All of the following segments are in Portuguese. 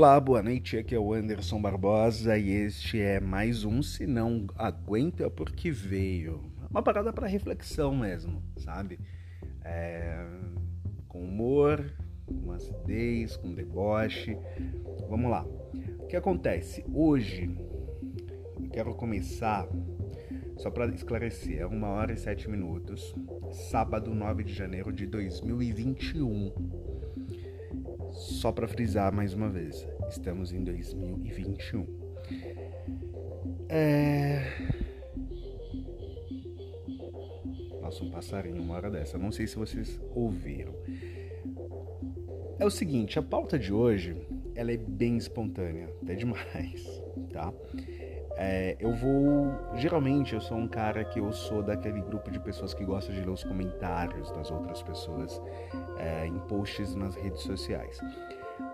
Olá, boa noite. Aqui é o Anderson Barbosa e este é mais um Se Não Aguenta Porque Veio. Uma parada para reflexão mesmo, sabe? É... Com humor, com acidez, com deboche. Vamos lá. O que acontece? Hoje eu quero começar, só para esclarecer, é uma hora e sete minutos, sábado 9 de janeiro de 2021 só para frisar mais uma vez, estamos em 2021. É... Nossa, um passarinho uma hora dessa. Não sei se vocês ouviram. É o seguinte, a pauta de hoje ela é bem espontânea, até demais, tá? É, eu vou. Geralmente eu sou um cara que eu sou daquele grupo de pessoas que gosta de ler os comentários das outras pessoas é, em posts nas redes sociais.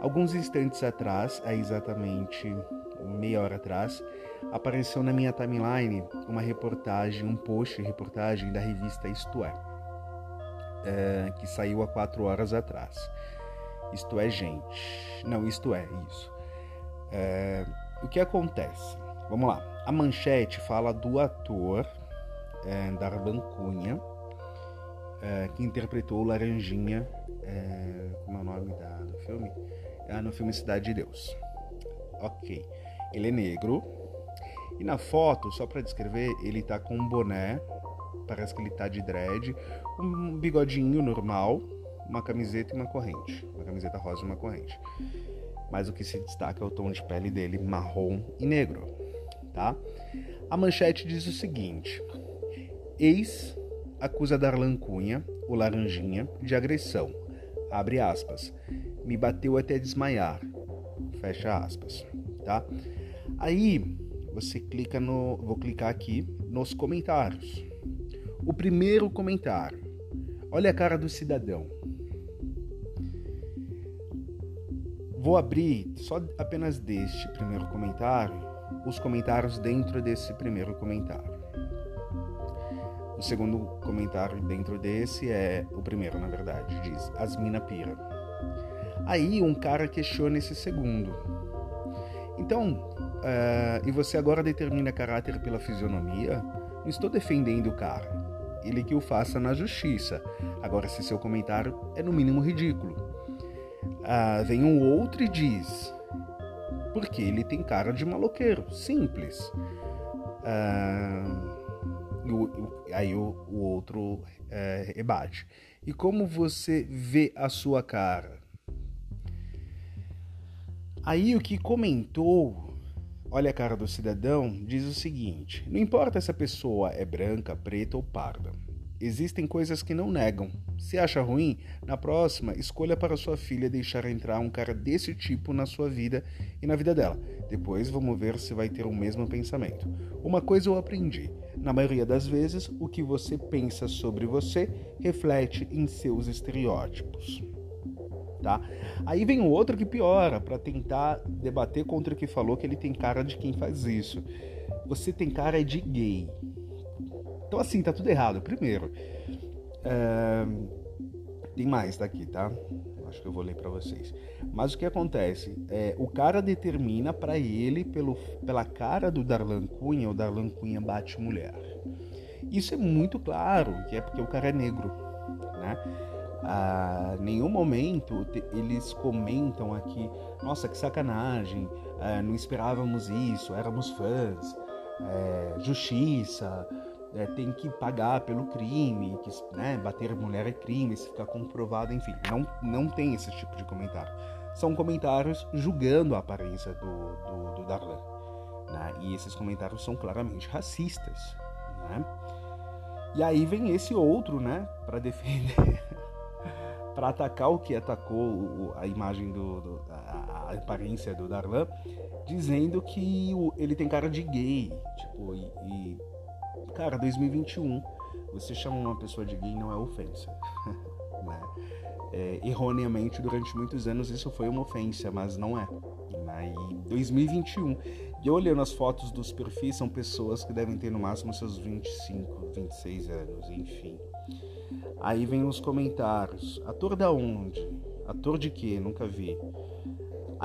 Alguns instantes atrás, é exatamente meia hora atrás, apareceu na minha timeline uma reportagem, um post reportagem da revista Isto é, é que saiu há quatro horas atrás. Isto é, gente. Não, isto é, isso. É, o que acontece? Vamos lá. A manchete fala do ator é, Darban Cunha, é, que interpretou Laranjinha. É, como é o nome da, do filme? É, no filme Cidade de Deus. Ok. Ele é negro. E na foto, só para descrever, ele tá com um boné. Parece que ele tá de dread. Um bigodinho normal. Uma camiseta e uma corrente. Uma camiseta rosa e uma corrente. Mas o que se destaca é o tom de pele dele, marrom e negro tá? A manchete diz o seguinte: Ex acusa Darlan Cunha, o Laranjinha, de agressão. Abre aspas. Me bateu até desmaiar. Fecha aspas, tá? Aí você clica no, vou clicar aqui nos comentários. O primeiro comentário. Olha a cara do cidadão. Vou abrir só apenas deste primeiro comentário os comentários dentro desse primeiro comentário. O segundo comentário dentro desse é o primeiro, na verdade, diz as mina pira. Aí um cara questiona esse segundo. Então, uh, e você agora determina caráter pela fisionomia? Não estou defendendo o cara. Ele que o faça na justiça. Agora, se seu comentário é no mínimo ridículo. Uh, vem um outro e diz: porque ele tem cara de maloqueiro, simples. Ah, aí o, o outro é, rebate. E como você vê a sua cara? Aí o que comentou, olha a cara do cidadão, diz o seguinte: não importa se a pessoa é branca, preta ou parda. Existem coisas que não negam. Se acha ruim, na próxima, escolha para sua filha deixar entrar um cara desse tipo na sua vida e na vida dela. Depois vamos ver se vai ter o mesmo pensamento. Uma coisa eu aprendi: na maioria das vezes, o que você pensa sobre você reflete em seus estereótipos. Tá? Aí vem o outro que piora para tentar debater contra o que falou que ele tem cara de quem faz isso. Você tem cara de gay. Então, assim, tá tudo errado. Primeiro, é... tem mais daqui, tá? Acho que eu vou ler para vocês. Mas o que acontece? É, o cara determina para ele, pelo, pela cara do Darlan Cunha, o Darlan Cunha bate mulher. Isso é muito claro, que é porque o cara é negro, né? Nenhum momento eles comentam aqui, nossa, que sacanagem, ah, não esperávamos isso, éramos fãs, é, justiça, é, tem que pagar pelo crime, que né, bater mulher é crime, se ficar comprovado, enfim. Não, não tem esse tipo de comentário. São comentários julgando a aparência do, do, do Darlan. Né? E esses comentários são claramente racistas. Né? E aí vem esse outro, né, para defender, para atacar o que atacou a imagem do, do a, aparência do Darlan, dizendo que ele tem cara de gay, tipo, e, e Cara, 2021, você chama uma pessoa de gay não é ofensa. né? é, erroneamente, durante muitos anos isso foi uma ofensa, mas não é. Né? E 2021, e olhando as fotos dos perfis, são pessoas que devem ter no máximo seus 25, 26 anos, enfim. Aí vem os comentários. Ator da onde? Ator de quê? Nunca vi.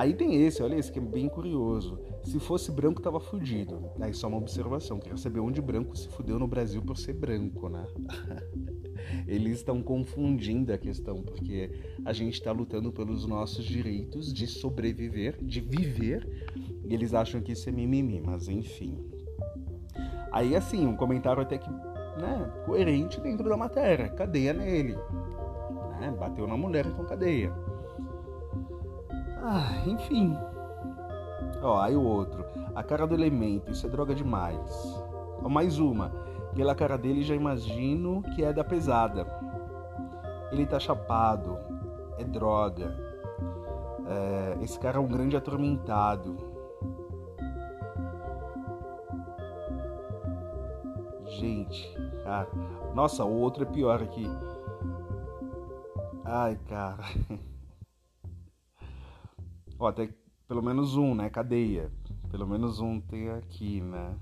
Aí tem esse, olha esse que é bem curioso. Se fosse branco, tava fudido. Aí só uma observação, queria saber onde branco se fudeu no Brasil por ser branco, né? Eles estão confundindo a questão, porque a gente está lutando pelos nossos direitos de sobreviver, de viver, e eles acham que isso é mimimi, mas enfim. Aí assim, um comentário até que, né, coerente dentro da matéria, cadeia nele. Né? Bateu na mulher, então cadeia. Ah, enfim. Ó, aí o outro. A cara do elemento, isso é droga demais. Ó, mais uma. Pela cara dele já imagino que é da pesada. Ele tá chapado. É droga. É, esse cara é um grande atormentado. Gente, cara. Nossa, o outro é pior aqui. Ai, cara. Ó, até pelo menos um, né? Cadeia. Pelo menos um tem aqui, né?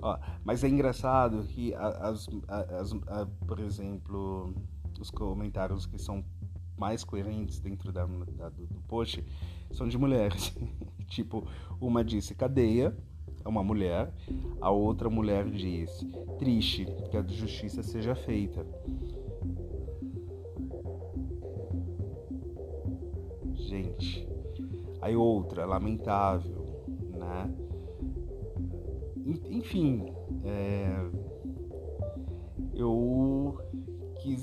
Ó, mas é engraçado que, as, as, as, por exemplo, os comentários que são mais coerentes dentro da, da do, do post são de mulheres. tipo, uma disse cadeia, é uma mulher, a outra mulher diz triste, que a justiça seja feita. Gente. Aí outra, lamentável, né? Enfim, é... eu quis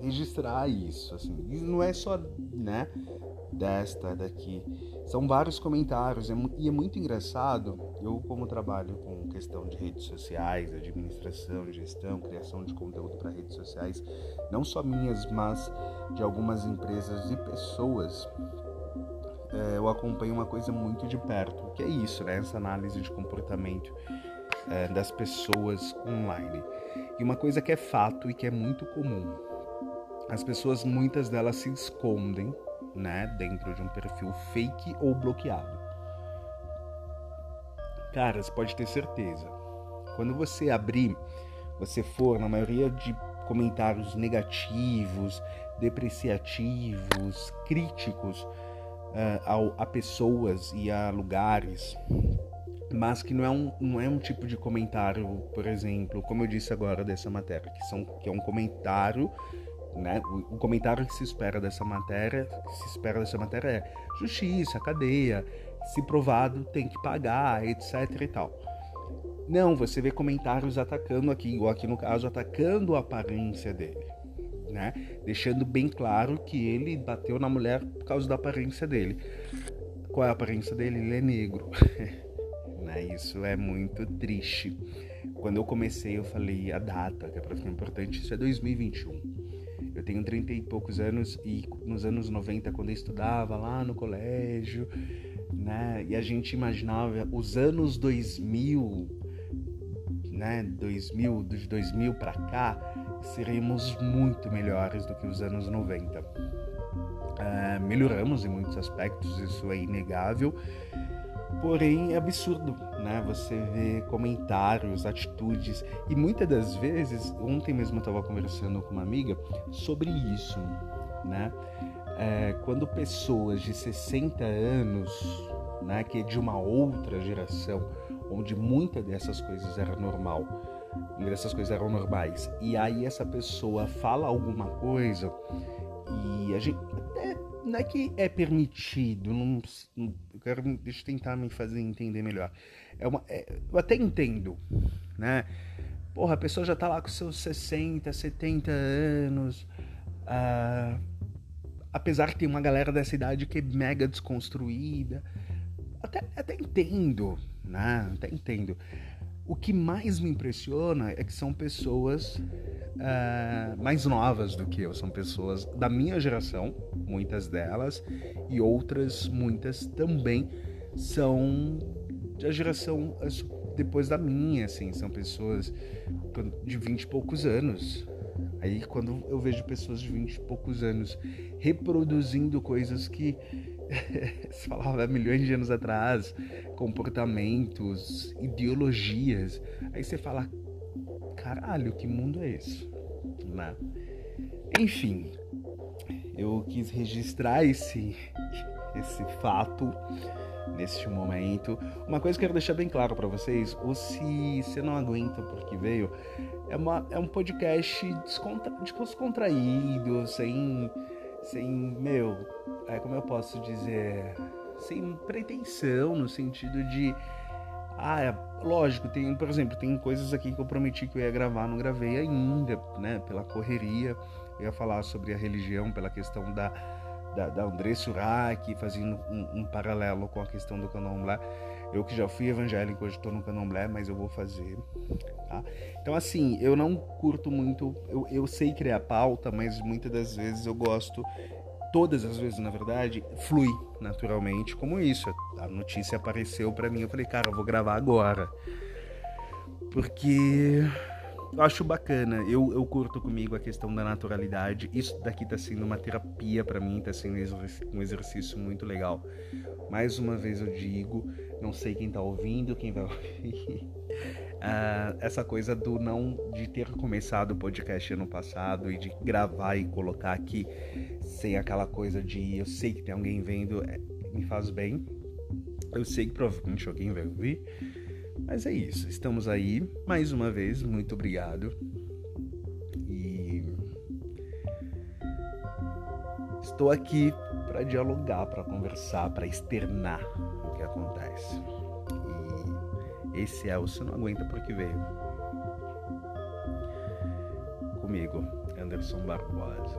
registrar isso, assim. Não é só, né, desta daqui. São vários comentários é e é muito engraçado. Eu, como trabalho com questão de redes sociais, administração, gestão, criação de conteúdo para redes sociais, não só minhas, mas de algumas empresas e pessoas, é, eu acompanho uma coisa muito de perto, que é isso, né? Essa análise de comportamento é, das pessoas online. E uma coisa que é fato e que é muito comum. As pessoas, muitas delas se escondem né, dentro de um perfil fake ou bloqueado. Cara, você pode ter certeza. Quando você abrir, você for na maioria de comentários negativos, depreciativos, críticos uh, ao, a pessoas e a lugares, mas que não é, um, não é um tipo de comentário, por exemplo, como eu disse agora dessa matéria, que, são, que é um comentário né? O, comentário que se espera dessa matéria, se espera dessa matéria é justiça, cadeia, se provado tem que pagar, etc e tal. Não, você vê comentários atacando aqui, ou aqui no caso atacando a aparência dele, né? Deixando bem claro que ele bateu na mulher por causa da aparência dele. Qual é a aparência dele? Ele é negro. né? Isso é muito triste. Quando eu comecei, eu falei a data, que é para ficar importante, isso é 2021 eu tenho 30 e poucos anos e nos anos 90, quando eu estudava lá no colégio, né? E a gente imaginava os anos 2000, né? 2000, de 2000 para cá, seríamos muito melhores do que os anos 90. Uh, é, melhoramos em muitos aspectos, isso é inegável Porém, é absurdo, né? Você vê comentários, atitudes e muitas das vezes, ontem mesmo eu estava conversando com uma amiga sobre isso, né? É, quando pessoas de 60 anos, né, que é de uma outra geração, onde muitas dessas coisas era normal, dessas coisas eram normais, e aí essa pessoa fala alguma coisa e a gente até não é que é permitido, não, quero deixa eu tentar me fazer entender melhor. É uma, é, eu até entendo, né? Porra, a pessoa já tá lá com seus 60, 70 anos. Uh, apesar que tem uma galera dessa idade que é mega desconstruída. Até, até entendo, né? Até entendo. O que mais me impressiona é que são pessoas uh, mais novas do que eu, são pessoas da minha geração, muitas delas, e outras, muitas também são da geração depois da minha, assim, são pessoas de vinte e poucos anos. Aí quando eu vejo pessoas de vinte e poucos anos reproduzindo coisas que se falava milhões de anos atrás, comportamentos, ideologias. Aí você fala, caralho, que mundo é esse? Né? Enfim, eu quis registrar esse, esse fato neste momento. Uma coisa que eu quero deixar bem claro para vocês, ou se você não aguenta porque veio, é, uma, é um podcast descontra, descontraído, sem, sem, meu, é, como eu posso dizer, sem pretensão, no sentido de, ah, é, lógico, tem, por exemplo, tem coisas aqui que eu prometi que eu ia gravar, não gravei ainda, né, pela correria, eu ia falar sobre a religião, pela questão da da, da André Surak, fazendo um, um, paralelo com a questão do candomblé. Eu que já fui evangélico, hoje estou no candomblé, mas eu vou fazer. Tá? Então, assim, eu não curto muito. Eu, eu sei criar pauta, mas muitas das vezes eu gosto, todas as vezes, na verdade, flui naturalmente, como isso. A notícia apareceu para mim, eu falei, cara, eu vou gravar agora. Porque eu acho bacana. Eu, eu curto comigo a questão da naturalidade. Isso daqui tá sendo uma terapia para mim, tá sendo um exercício muito legal. Mais uma vez eu digo, não sei quem tá ouvindo, quem vai ouvir. Uh, essa coisa do não de ter começado o podcast ano passado e de gravar e colocar aqui sem aquela coisa de eu sei que tem alguém vendo é, me faz bem. Eu sei que provavelmente alguém vai ouvir mas é isso, estamos aí mais uma vez, muito obrigado. E estou aqui para dialogar, para conversar, para externar o que acontece. Esse é o Você Não Aguenta Porque Veio. Comigo, Anderson Barbosa.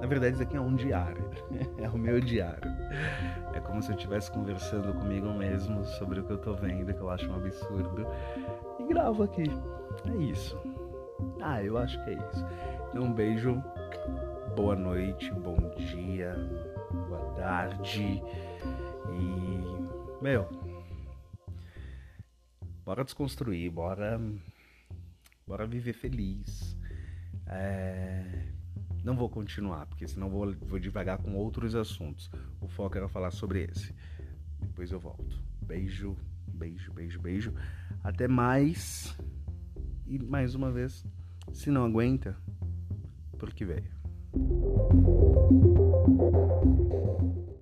Na verdade, isso aqui é um diário. é o meu diário. É como se eu estivesse conversando comigo mesmo sobre o que eu tô vendo, que eu acho um absurdo. E gravo aqui. É isso. Ah, eu acho que é isso. Então, um beijo. Boa noite, bom dia, boa tarde. E. Meu. Bora desconstruir, bora. Bora viver feliz. É não vou continuar, porque senão vou, vou devagar com outros assuntos. O foco era falar sobre esse. Depois eu volto. Beijo, beijo, beijo, beijo. Até mais. E mais uma vez, se não aguenta, porque veio.